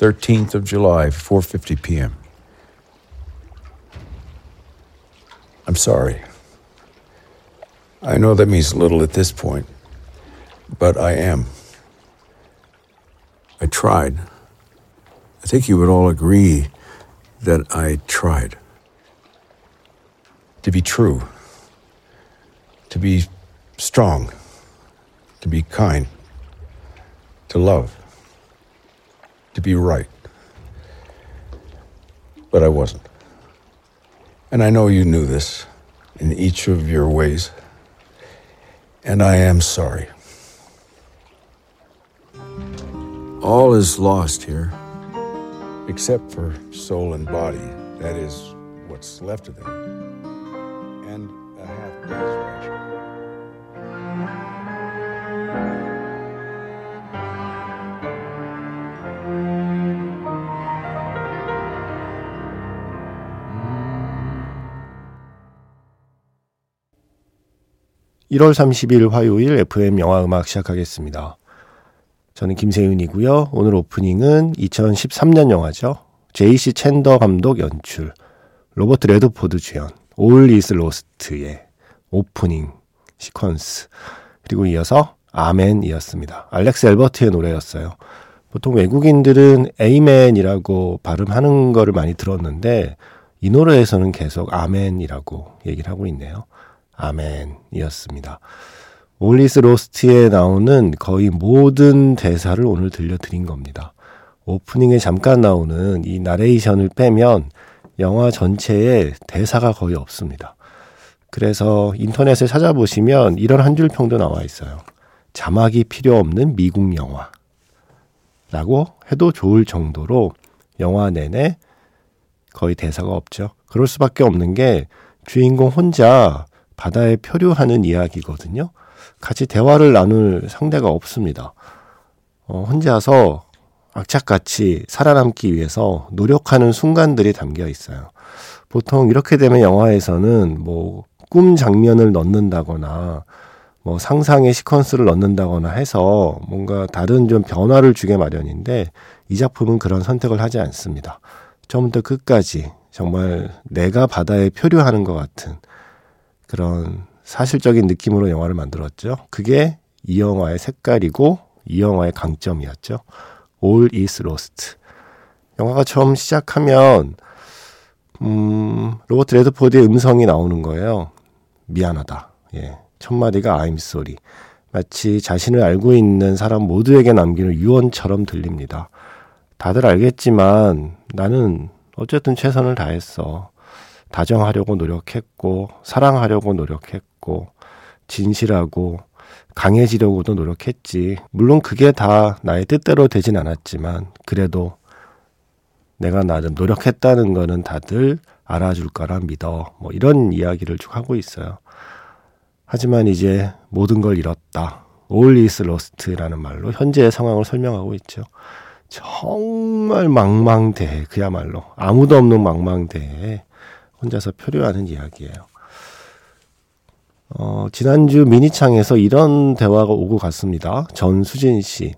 13th of July, 4:50 p.m. I'm sorry. I know that means little at this point, but I am. I tried. I think you would all agree that I tried. To be true, to be strong, to be kind, to love, to be right. But I wasn't. And I know you knew this in each of your ways. And I am sorry. All is lost here, except for soul and body. That is what's left of them. 1월 30일 화요일 FM 영화 음악 시작하겠습니다. 저는 김세윤이고요. 오늘 오프닝은 2013년 영화죠. 제이시 챈더 감독 연출, 로버트 레드포드 주연, All is Lost의 오프닝 시퀀스, 그리고 이어서 아멘이었습니다. 알렉스 에버트의 노래였어요. 보통 외국인들은 amen이라고 발음하는 거를 많이 들었는데 이 노래에서는 계속 아멘이라고 얘기를 하고 있네요. 아멘이었습니다. 올 이즈 로스트에 나오는 거의 모든 대사를 오늘 들려드린 겁니다. 오프닝에 잠깐 나오는 이 나레이션을 빼면 영화 전체에 대사가 거의 없습니다. 그래서 인터넷에 찾아보시면 이런 한 줄 평도 나와 있어요. 자막이 필요 없는 미국 영화. 라고 해도 좋을 정도로 영화 내내 거의 대사가 없죠. 그럴 수밖에 없는 게 주인공 혼자 바다에 표류하는 이야기거든요. 같이 대화를 나눌 상대가 없습니다. 어, 혼자서 악착같이 살아남기 위해서 노력하는 순간들이 담겨 있어요. 보통 이렇게 되면 영화에서는 뭐 꿈 장면을 넣는다거나 뭐 상상의 시퀀스를 넣는다거나 해서 뭔가 다른 좀 변화를 주게 마련인데 이 작품은 그런 선택을 하지 않습니다. 처음부터 끝까지 정말 내가 바다에 표류하는 것 같은 그런 사실적인 느낌으로 영화를 만들었죠. 그게 이 영화의 색깔이고 이 영화의 강점이었죠. All is lost. 영화가 처음 시작하면 음, 로버트 레드포드의 음성이 나오는 거예요. 미안하다. 예. 첫 마디가 I'm sorry. 마치 자신을 알고 있는 사람 모두에게 남기는 유언처럼 들립니다. 다들 알겠지만 나는 어쨌든 최선을 다했어. 다정하려고 노력했고, 사랑하려고 노력했고, 진실하고, 강해지려고도 노력했지. 물론 그게 다 나의 뜻대로 되진 않았지만, 그래도 내가 나름 노력했다는 거는 다들 알아줄 거라 믿어. 뭐 이런 이야기를 쭉 하고 있어요. 하지만 이제 모든 걸 잃었다. All is lost라는 말로 현재의 상황을 설명하고 있죠. 정말 망망대해, 그야말로. 아무도 없는 망망대해 혼자서 표류하는 이야기예요. 어, 지난주 미니창에서 이런 대화가 오고 갔습니다. 전수진 씨.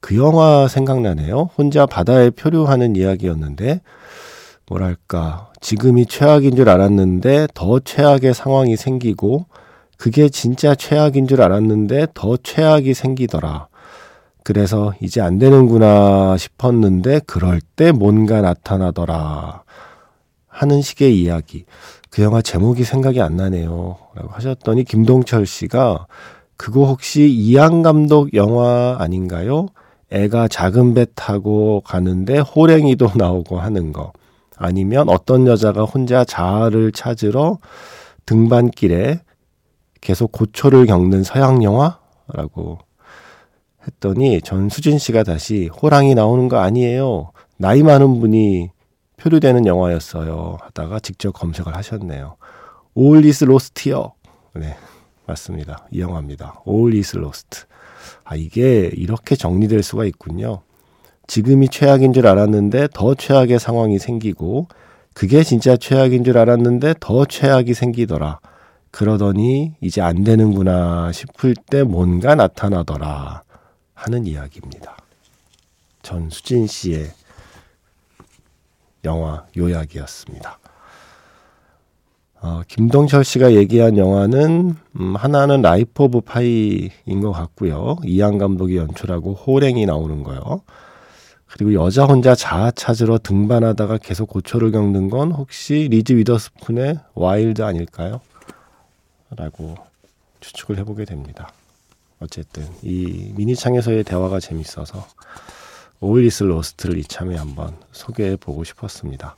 그 영화 생각나네요. 혼자 바다에 표류하는 이야기였는데, 뭐랄까, 지금이 최악인 줄 알았는데 더 최악의 상황이 생기고, 그게 진짜 최악인 줄 알았는데 더 최악이 생기더라. 그래서 이제 안 되는구나 싶었는데 그럴 때 뭔가 나타나더라. 하는 식의 이야기. 그 영화 제목이 생각이 안 나네요. 라고 하셨더니 김동철 씨가 그거 혹시 이양 감독 영화 아닌가요? 애가 작은 배 타고 가는데 호랭이도 나오고 하는 거. 아니면 어떤 여자가 혼자 자아를 찾으러 등반길에 계속 고초를 겪는 서양 영화라고 했더니 전수진 씨가 다시 호랑이 나오는 거 아니에요. 나이 많은 분이 표류되는 영화였어요. 하다가 직접 검색을 하셨네요. All is Lost요. 네, 맞습니다. 이 영화입니다. All is Lost. 아, 이게 이렇게 정리될 수가 있군요. 지금이 최악인 줄 알았는데 더 최악의 상황이 생기고, 그게 진짜 최악인 줄 알았는데 더 최악이 생기더라. 그러더니 이제 안 되는구나 싶을 때 뭔가 나타나더라 하는 이야기입니다. 전수진 씨의 영화 요약이었습니다. 어, 김동철 씨가 얘기한 영화는 음, 하나는 라이프 오브 파이인 것 같고요. 이안 감독이 연출하고 호랭이 나오는 거요. 그리고 여자 혼자 자아 찾으러 등반하다가 계속 고초를 겪는 건 혹시 리즈 위더스푼의 와일드 아닐까요? 라고 추측을 해보게 됩니다. 어쨌든 이 미니창에서의 대화가 재밌어서 올 이즈 로스트를 이참에 한번 소개해 보고 싶었습니다.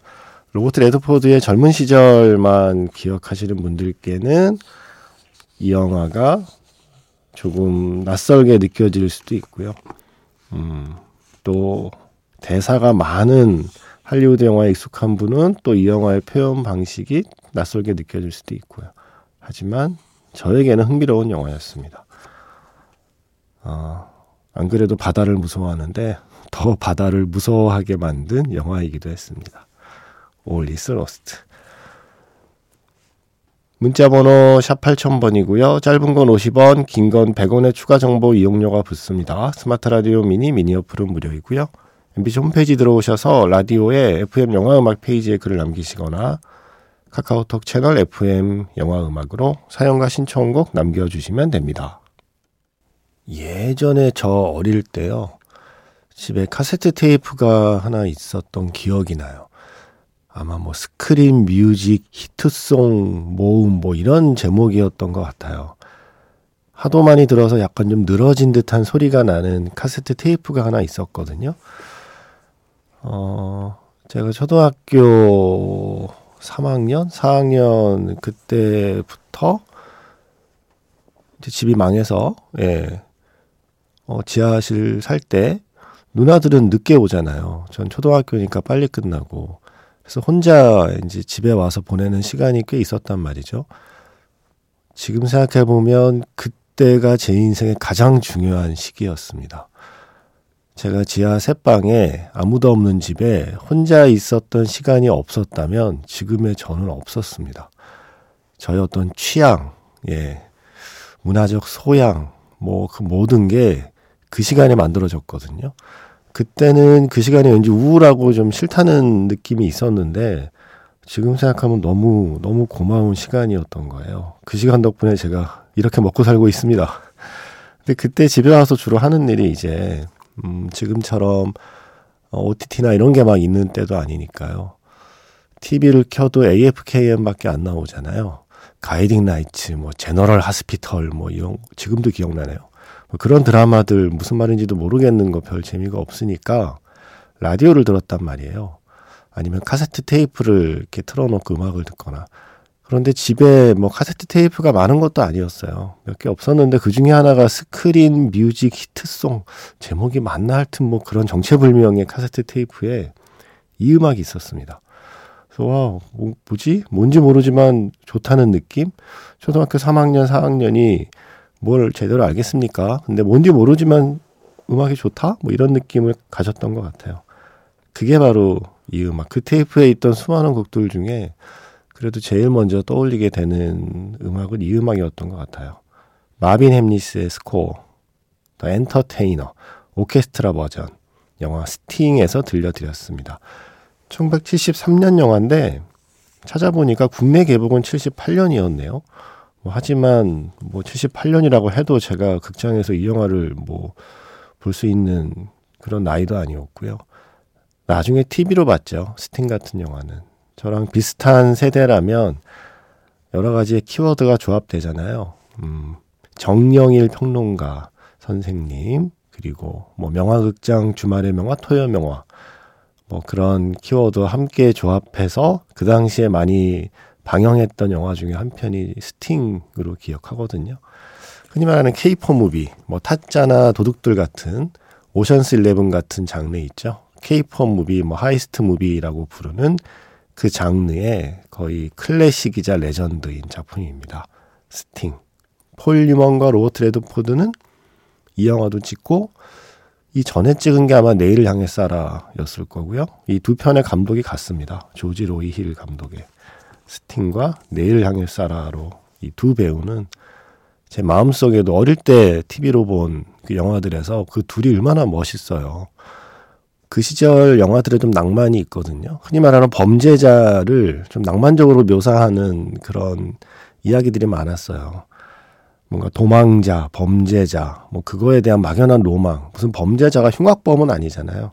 로버트 레드포드의 젊은 시절만 기억하시는 분들께는 이 영화가 조금 낯설게 느껴질 수도 있고요. 음, 또 대사가 많은 할리우드 영화에 익숙한 분은 또 이 영화의 표현 방식이 낯설게 느껴질 수도 있고요. 하지만 저에게는 흥미로운 영화였습니다. 어, 안 그래도 바다를 무서워하는데 더 바다를 무서워하게 만든 영화이기도 했습니다. All is Lost. 문자 번호 샵 8000번이고요. 짧은 건 50원, 긴 건 100원의 추가 정보 이용료가 붙습니다. 스마트 라디오 미니 미니 어플은 무료이고요. MBC 홈페이지 들어오셔서 라디오에 FM 영화 음악 페이지에 글을 남기시거나 카카오톡 채널 FM 영화 음악으로 사연과 신청곡 남겨주시면 됩니다. 예전에 저 어릴 때요. 집에 카세트 테이프가 하나 있었던 기억이 나요. 아마 뭐 스크린 뮤직 히트송 모음 뭐 이런 제목이었던 것 같아요. 하도 많이 들어서 약간 좀 늘어진 듯한 소리가 나는 카세트 테이프가 하나 있었거든요. 어, 제가 초등학교 3학년, 4학년 그때부터 집이 망해서 예. 어, 지하실 살 때 누나들은 늦게 오잖아요. 전 초등학교니까 빨리 끝나고. 그래서 혼자 이제 집에 와서 보내는 시간이 꽤 있었단 말이죠. 지금 생각해 보면 그때가 제 인생의 가장 중요한 시기였습니다. 제가 지하 셋방에 아무도 없는 집에 혼자 있었던 시간이 없었다면 지금의 저는 없었습니다. 저의 어떤 취향, 예, 문화적 소양, 뭐 그 모든 게 그 시간에 만들어졌거든요. 그때는 그 시간이 왠지 우울하고 좀 싫다는 느낌이 있었는데 지금 생각하면 너무 너무 고마운 시간이었던 거예요. 그 시간 덕분에 제가 이렇게 먹고 살고 있습니다. 근데 그때 집에 와서 주로 하는 일이 이제 음, 지금처럼 어, OTT나 이런 게 막 있는 때도 아니니까요. TV를 켜도 AFKN밖에 안 나오잖아요. Guiding Light, 뭐 General Hospital, 뭐 이런 지금도 기억나네요. 뭐 그런 드라마들 무슨 말인지도 모르겠는 거 별 재미가 없으니까 라디오를 들었단 말이에요. 아니면 카세트 테이프를 이렇게 틀어놓고 음악을 듣거나 그런데 집에 뭐 카세트 테이프가 많은 것도 아니었어요. 몇 개 없었는데 그 중에 하나가 스크린 뮤직 히트송 제목이 맞나 하여튼 뭐 그런 정체불명의 카세트 테이프에 이 음악이 있었습니다. 그래서 와 뭐, 뭐지 뭔지 모르지만 좋다는 느낌. 초등학교 3학년 4학년이 뭘 제대로 알겠습니까? 근데 뭔지 모르지만 음악이 좋다? 뭐 이런 느낌을 가졌던 것 같아요. 그게 바로 이 음악. 그 테이프에 있던 수많은 곡들 중에 그래도 제일 먼저 떠올리게 되는 음악은 이 음악이었던 것 같아요. 마빈 햄리스의 스코어, 더 엔터테이너, 오케스트라 버전, 영화 스팅에서 들려드렸습니다. 1973년 영화인데 찾아보니까 국내 개봉은 78년이었네요. 뭐 하지만 뭐 78년이라고 해도 제가 극장에서 이 영화를 뭐 볼 수 있는 그런 나이도 아니었고요. 나중에 TV로 봤죠. 스팅 같은 영화는. 저랑 비슷한 세대라면 여러 가지의 키워드가 조합되잖아요. 음, 정영일 평론가 선생님, 그리고 뭐 명화극장 주말의 명화, 토요 명화, 뭐 그런 키워드 함께 조합해서 그 당시에 많이 방영했던 영화 중에 한 편이 스팅으로 기억하거든요. 흔히 말하는 caper movie, 뭐 타짜나 도둑들 같은 오션스 일레븐 같은 장르 있죠. caper movie, 뭐 heist movie라고 부르는 그 장르의 거의 클래식이자 레전드인 작품입니다. 스팅. 폴 뉴먼과 로버트 레드포드는 이 영화도 찍고 이 전에 찍은 게 아마 내일을 향해 쏴라였을 거고요. 이 두 편의 감독이 같습니다. 조지 로이 힐 감독의 스팅과 내일을 향해 쏴라로 이 두 배우는 제 마음속에도 어릴 때 TV로 본 그 영화들에서 그 둘이 얼마나 멋있어요. 그 시절 영화들에 좀 낭만이 있거든요. 흔히 말하는 범죄자를 좀 낭만적으로 묘사하는 그런 이야기들이 많았어요. 뭔가 도망자, 범죄자, 뭐 그거에 대한 막연한 로망. 무슨 범죄자가 흉악범은 아니잖아요.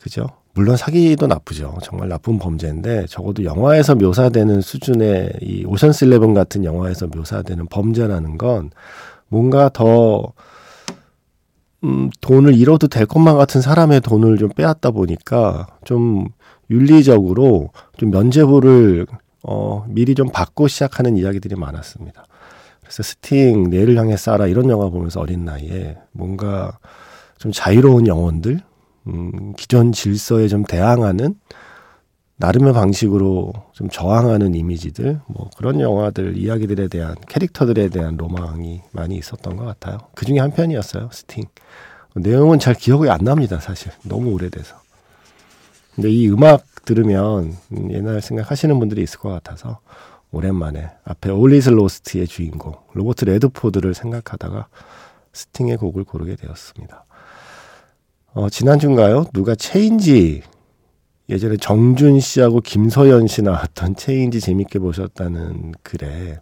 그죠? 물론 사기도 나쁘죠. 정말 나쁜 범죄인데 적어도 영화에서 묘사되는 수준의 이 오션스 일레븐 같은 영화에서 묘사되는 범죄라는 건 뭔가 더 음, 돈을 잃어도 될 것만 같은 사람의 돈을 좀 빼앗다 보니까 좀 윤리적으로 좀 면죄부를 어, 미리 좀 받고 시작하는 이야기들이 많았습니다. 그래서 스팅, 내일을 향해 쏴라 이런 영화 보면서 어린 나이에 뭔가 좀 자유로운 영혼들, 음, 기존 질서에 좀 대항하는 나름의 방식으로 좀 저항하는 이미지들, 뭐 그런 영화들, 이야기들에 대한 캐릭터들에 대한 로망이 많이 있었던 것 같아요. 그 중에 한 편이었어요, 스팅. 내용은 잘 기억이 안 납니다, 사실. 너무 오래돼서. 근데 이 음악 들으면 옛날 생각하시는 분들이 있을 것 같아서 오랜만에 앞에 올 이즈 로스트의 주인공 로버트 레드포드를 생각하다가 스팅의 곡을 고르게 되었습니다. 어, 지난주인가요? 누가 체인지 예전에 정준 씨하고 김소연 씨 나왔던 체인지 재밌게 보셨다는 글에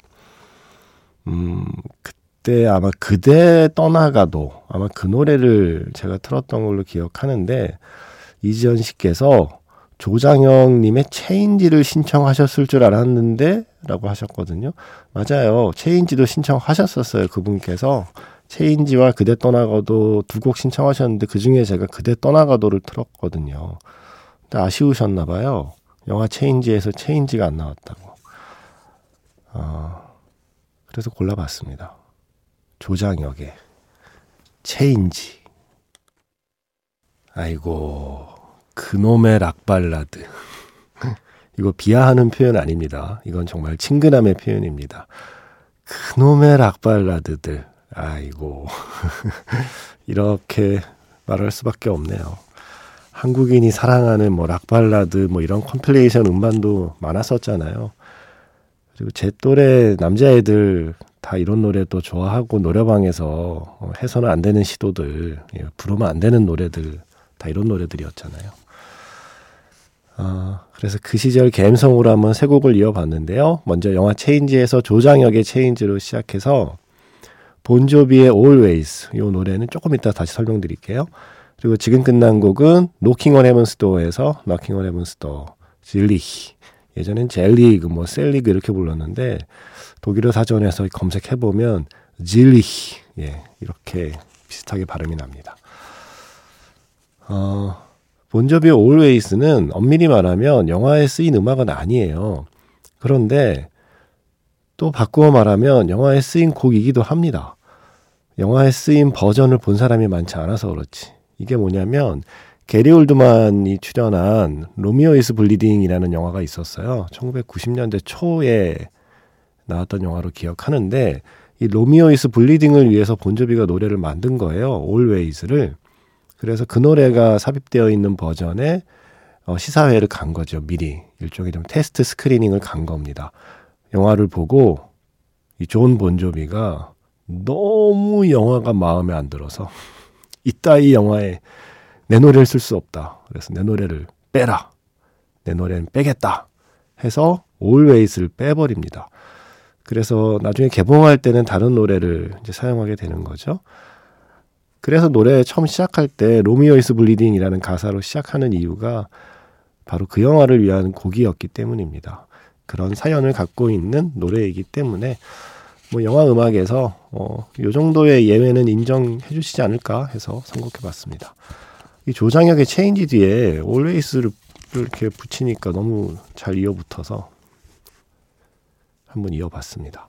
음 그때 아마 그대 떠나가도 아마 그 노래를 제가 틀었던 걸로 기억하는데 이지연 씨께서 조장혁 님의 체인지를 신청하셨을 줄 알았는데 라고 하셨거든요. 맞아요. 체인지도 신청하셨었어요. 그분께서 체인지와 그대 떠나가도 두 곡 신청하셨는데 그 중에 제가 그대 떠나가도를 틀었거든요. 근데 아쉬우셨나 봐요. 영화 체인지에서 체인지가 안 나왔다고. 어, 그래서 골라봤습니다. 조장혁의 체인지. 아이고, 그놈의 락발라드. 이거 비하하는 표현 아닙니다. 이건 정말 친근함의 표현입니다. 그놈의 락발라드들. 아이고. 이렇게 말할 수밖에 없네요. 한국인이 사랑하는 뭐 락발라드 뭐 이런 compilation 음반도 많았었잖아요. 그리고 제 또래 남자애들 다 이런 노래도 좋아하고 노래방에서 어, 해서는 안 되는 시도들, 예, 부르면 안 되는 노래들 다 이런 노래들이었잖아요. 어, 그래서 그 시절 갬성으로 한번 세 곡을 이어봤는데요. 먼저 영화 체인지에서 조장혁의 체인지로 시작해서 본조비의 Always 이 노래는 조금 이따 다시 설명드릴게요. 그리고 지금 끝난 곡은 Knockin' on Heaven's Door에서 Knockin' on Heaven's Door 질리히 예전엔 젤리그 뭐 셀리그 이렇게 불렀는데 독일어 사전에서 검색해 보면 질리히 예 이렇게 비슷하게 발음이 납니다. 어 본조비의 Always는 엄밀히 말하면 영화에 쓰인 음악은 아니에요. 그런데 또 바꾸어 말하면 영화에 쓰인 곡이기도 합니다. 영화에 쓰인 버전을 본 사람이 많지 않아서 그렇지. 이게 뭐냐면 게리 올드만이 출연한 Romeo Is Bleeding이라는 영화가 있었어요. 1990년대 초에 나왔던 영화로 기억하는데 이 Romeo Is Bleeding을 위해서 본조비가 노래를 만든 거예요. Always를. 그래서 그 노래가 삽입되어 있는 버전에 어, 시사회를 간 거죠. 미리 일종의 좀 test screening을 간 겁니다. 영화를 보고 이 존 본조비가 너무 영화가 마음에 안 들어서 이따이 영화에 내 노래를 쓸 수 없다. 그래서 내 노래를 빼라. 내 노래는 빼겠다. 해서 Always를 빼버립니다. 그래서 나중에 개봉할 때는 다른 노래를 이제 사용하게 되는 거죠. 그래서 노래 처음 시작할 때 로미오 이스 블리딩이라는 가사로 시작하는 이유가 바로 그 영화를 위한 곡이었기 때문입니다. 그런 사연을 갖고 있는 노래이기 때문에 뭐 영화 음악에서 어, 요 정도의 예외는 인정해 주시지 않을까 해서 선곡해 봤습니다. 이 조장혁의 체인지 뒤에 always를 이렇게 붙이니까 너무 잘 이어붙어서 한번 이어봤습니다.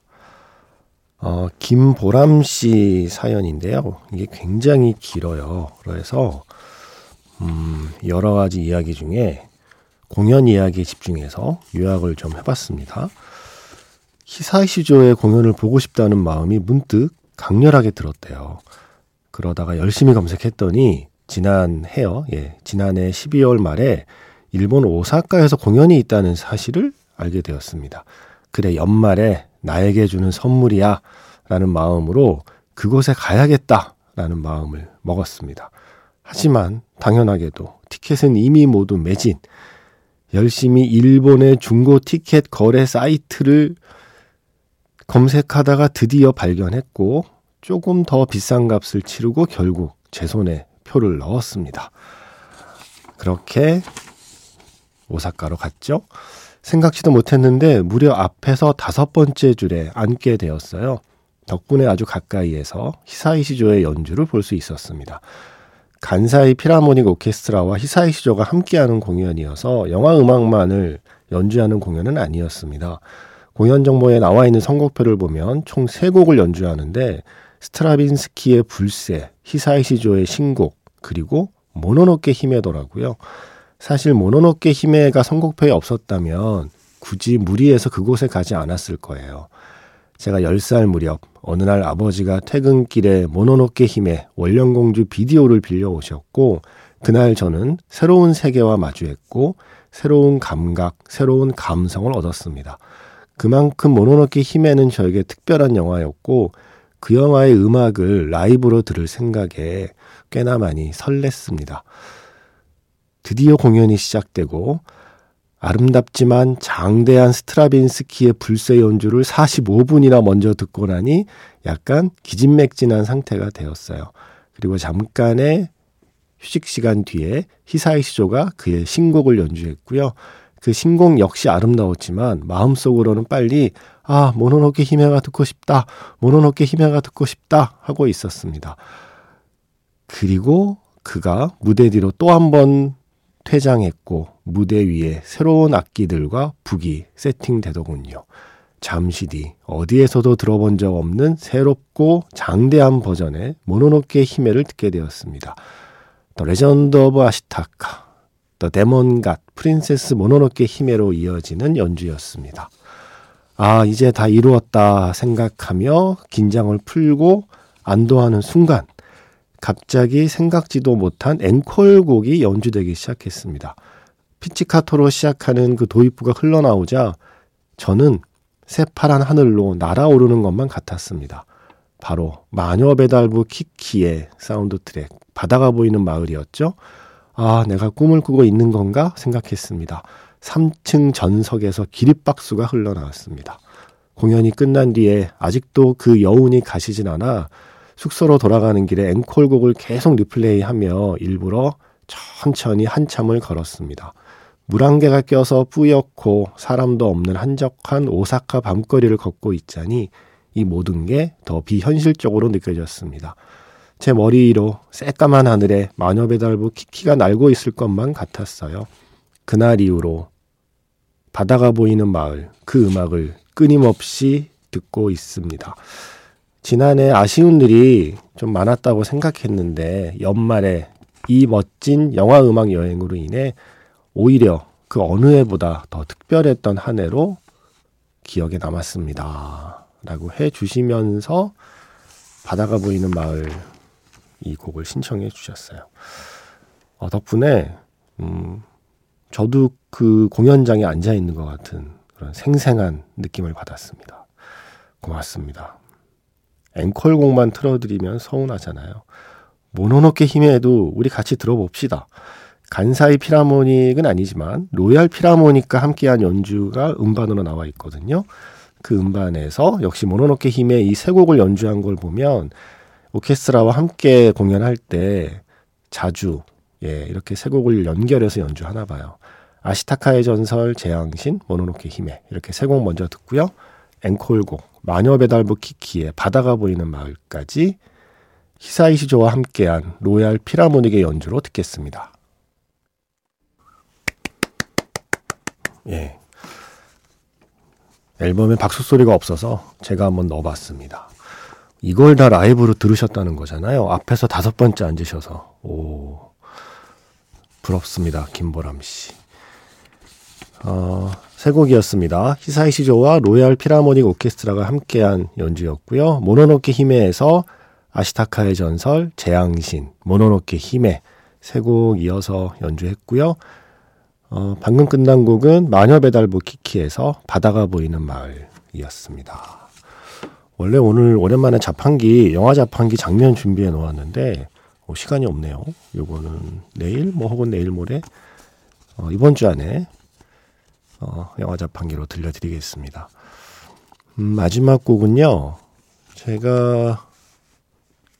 어, 김보람 씨 사연인데요. 이게 굉장히 길어요. 그래서, 음, 여러 가지 이야기 중에 공연 이야기에 집중해서 요약을 좀 해봤습니다. 히사시조의 공연을 보고 싶다는 마음이 문득 강렬하게 들었대요. 그러다가 열심히 검색했더니 지난 해요. 예, 지난해 12월 말에 일본 오사카에서 공연이 있다는 사실을 알게 되었습니다. 그래 연말에 나에게 주는 선물이야 라는 마음으로 그곳에 가야겠다 라는 마음을 먹었습니다. 하지만 당연하게도 티켓은 이미 모두 매진. 열심히 일본의 중고 티켓 거래 사이트를 검색하다가 드디어 발견했고 조금 더 비싼 값을 치르고 결국 제 손에 표를 넣었습니다. 그렇게 오사카로 갔죠. 생각지도 못했는데 무려 앞에서 다섯 번째 줄에 앉게 되었어요. 덕분에 아주 가까이에서 히사이시조의 연주를 볼 수 있었습니다. 간사이 피라모닉 오케스트라와 히사이시조가 함께하는 공연이어서 영화 음악만을 연주하는 공연은 아니었습니다. 공연 정보에 나와 있는 선곡표를 보면 총 세곡을 연주하는데 스트라빈스키의 불새, 히사이시조의 신곡, 그리고 모노노케 히메더라고요. 사실 모노노케 히메가 선곡표에 없었다면 굳이 무리해서 그곳에 가지 않았을 거예요. 제가 10살 무렵 어느 날 아버지가 퇴근길에 모노노케 히메 원령공주 비디오를 빌려오셨고 그날 저는 새로운 세계와 마주했고 새로운 감각, 새로운 감성을 얻었습니다. 그만큼 모노노케 히메는 저에게 특별한 영화였고 그 영화의 음악을 라이브로 들을 생각에 꽤나 많이 설렜습니다. 드디어 공연이 시작되고 아름답지만 장대한 스트라빈스키의 불새 연주를 45분이나 먼저 듣고 나니 약간 기진맥진한 상태가 되었어요. 그리고 잠깐의 휴식 시간 뒤에 히사이 시조가 그의 신곡을 연주했고요. 그 신곡 역시 아름다웠지만 마음속으로는 빨리 아 모노노케 히메가 듣고 싶다 모노노케 히메가 듣고 싶다 하고 있었습니다. 그리고 그가 무대 뒤로 또 한 번 퇴장했고 무대 위에 새로운 악기들과 북이 세팅되더군요. 잠시 뒤 어디에서도 들어본 적 없는 새롭고 장대한 버전의 모노노케 히메를 듣게 되었습니다. The Legend of 아시타카, The Demon God, Princess 모노노케 히메로 이어지는 연주였습니다. 아, 이제 다 이루었다 생각하며 긴장을 풀고 안도하는 순간 갑자기 생각지도 못한 앵콜곡이 연주되기 시작했습니다. 피치카토로 시작하는 그 도입부가 흘러나오자 저는 새파란 하늘로 날아오르는 것만 같았습니다. 바로 마녀 배달부 키키의 사운드 트랙 바다가 보이는 마을이었죠. 아, 내가 꿈을 꾸고 있는 건가 생각했습니다. 3층 전석에서 기립박수가 흘러나왔습니다. 공연이 끝난 뒤에 아직도 그 여운이 가시진 않아 숙소로 돌아가는 길에 앵콜곡을 계속 리플레이하며 일부러 천천히 한참을 걸었습니다. 물안개가 껴서 뿌옇고 사람도 없는 한적한 오사카 밤거리를 걷고 있자니 이 모든 게 더 비현실적으로 느껴졌습니다. 제 머리 위로 새까만 하늘에 마녀 배달부 키키가 날고 있을 것만 같았어요. 그날 이후로 바다가 보이는 마을 그 음악을 끊임없이 듣고 있습니다. 지난해 아쉬운 일이 좀 많았다고 생각했는데 연말에 이 멋진 영화 음악 여행으로 인해 오히려 그 어느 해보다 더 특별했던 한 해로 기억에 남았습니다. 라고 해 주시면서 바다가 보이는 마을 이 곡을 신청해 주셨어요. 어, 덕분에, 음, 저도 그 공연장에 앉아 있는 것 같은 그런 생생한 느낌을 받았습니다. 고맙습니다. 앵콜곡만 틀어드리면 서운하잖아요. 모노노케 힘에도 우리 같이 들어봅시다. 간사이 피라모닉은 아니지만 로얄 피라모닉과 함께한 연주가 음반으로 나와 있거든요. 그 음반에서 역시 모노노케 힘의 이 세 곡을 연주한 걸 보면 오케스트라와 함께 공연할 때 자주 예, 이렇게 세 곡을 연결해서 연주하나 봐요. 아시타카의 전설, 재앙신, 모노노케 힘에 이렇게 세 곡 먼저 듣고요. 앵콜곡, 마녀 배달부 키키의 바다가 보이는 마을까지 히사이시조와 함께한 로얄 피라모닉의 연주로 듣겠습니다. 예. 앨범에 박수 소리가 없어서 제가 한번 넣어봤습니다. 이걸 다 라이브로 들으셨다는 거잖아요. 앞에서 다섯 번째 앉으셔서. 오. 부럽습니다. 김보람 씨. 어, 세 곡이었습니다. 히사이시 조와 로얄 필하모닉 오케스트라가 함께한 연주였고요. 모노노케 히메에서 아시타카의 전설, 재앙신, 모노노케 히메 세 곡 이어서 연주했고요. 어, 방금 끝난 곡은 마녀 배달부 키키에서 바다가 보이는 마을이었습니다. 원래 오늘 오랜만에 자판기, 영화 자판기 장면 준비해 놓았는데 어, 시간이 없네요. 요거는 내일 뭐 혹은 내일 모레 어, 이번 주 안에 어, 영화 자판기로 들려드리겠습니다. 음, 마지막 곡은요. 제가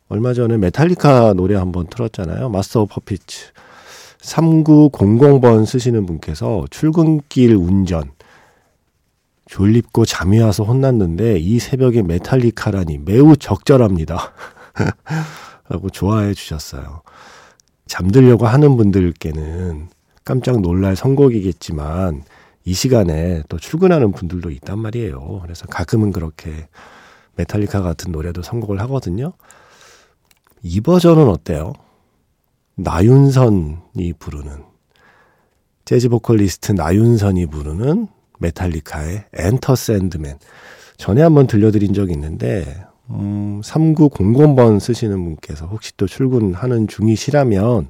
얼마 전에 메탈리카 노래 한번 틀었잖아요. 마스터 퍼피츠. 3900번 쓰시는 분께서 출근길 운전 졸립고 잠이 와서 혼났는데 이 새벽에 메탈리카라니 매우 적절합니다. 라고 좋아해 주셨어요. 잠들려고 하는 분들께는 깜짝 놀랄 선곡이겠지만 이 시간에 또 출근하는 분들도 있단 말이에요. 그래서 가끔은 그렇게 메탈리카 같은 노래도 선곡을 하거든요. 이 버전은 어때요? 나윤선이 부르는 재즈 보컬리스트 나윤선이 부르는 메탈리카의 Enter Sandman. 전에 한번 들려드린 적이 있는데 음, 3900번 쓰시는 분께서 혹시 또 출근하는 중이시라면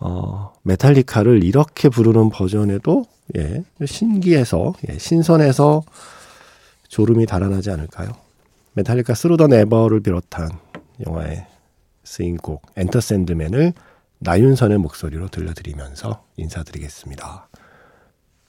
어, 메탈리카를 이렇게 부르는 버전에도 예, 신기해서 예, 신선해서 졸음이 달아나지 않을까요? 메탈리카 Through the Never를 비롯한 영화에 쓰인 곡 Enter Sandman을 나윤선의 목소리로 들려드리면서 인사드리겠습니다.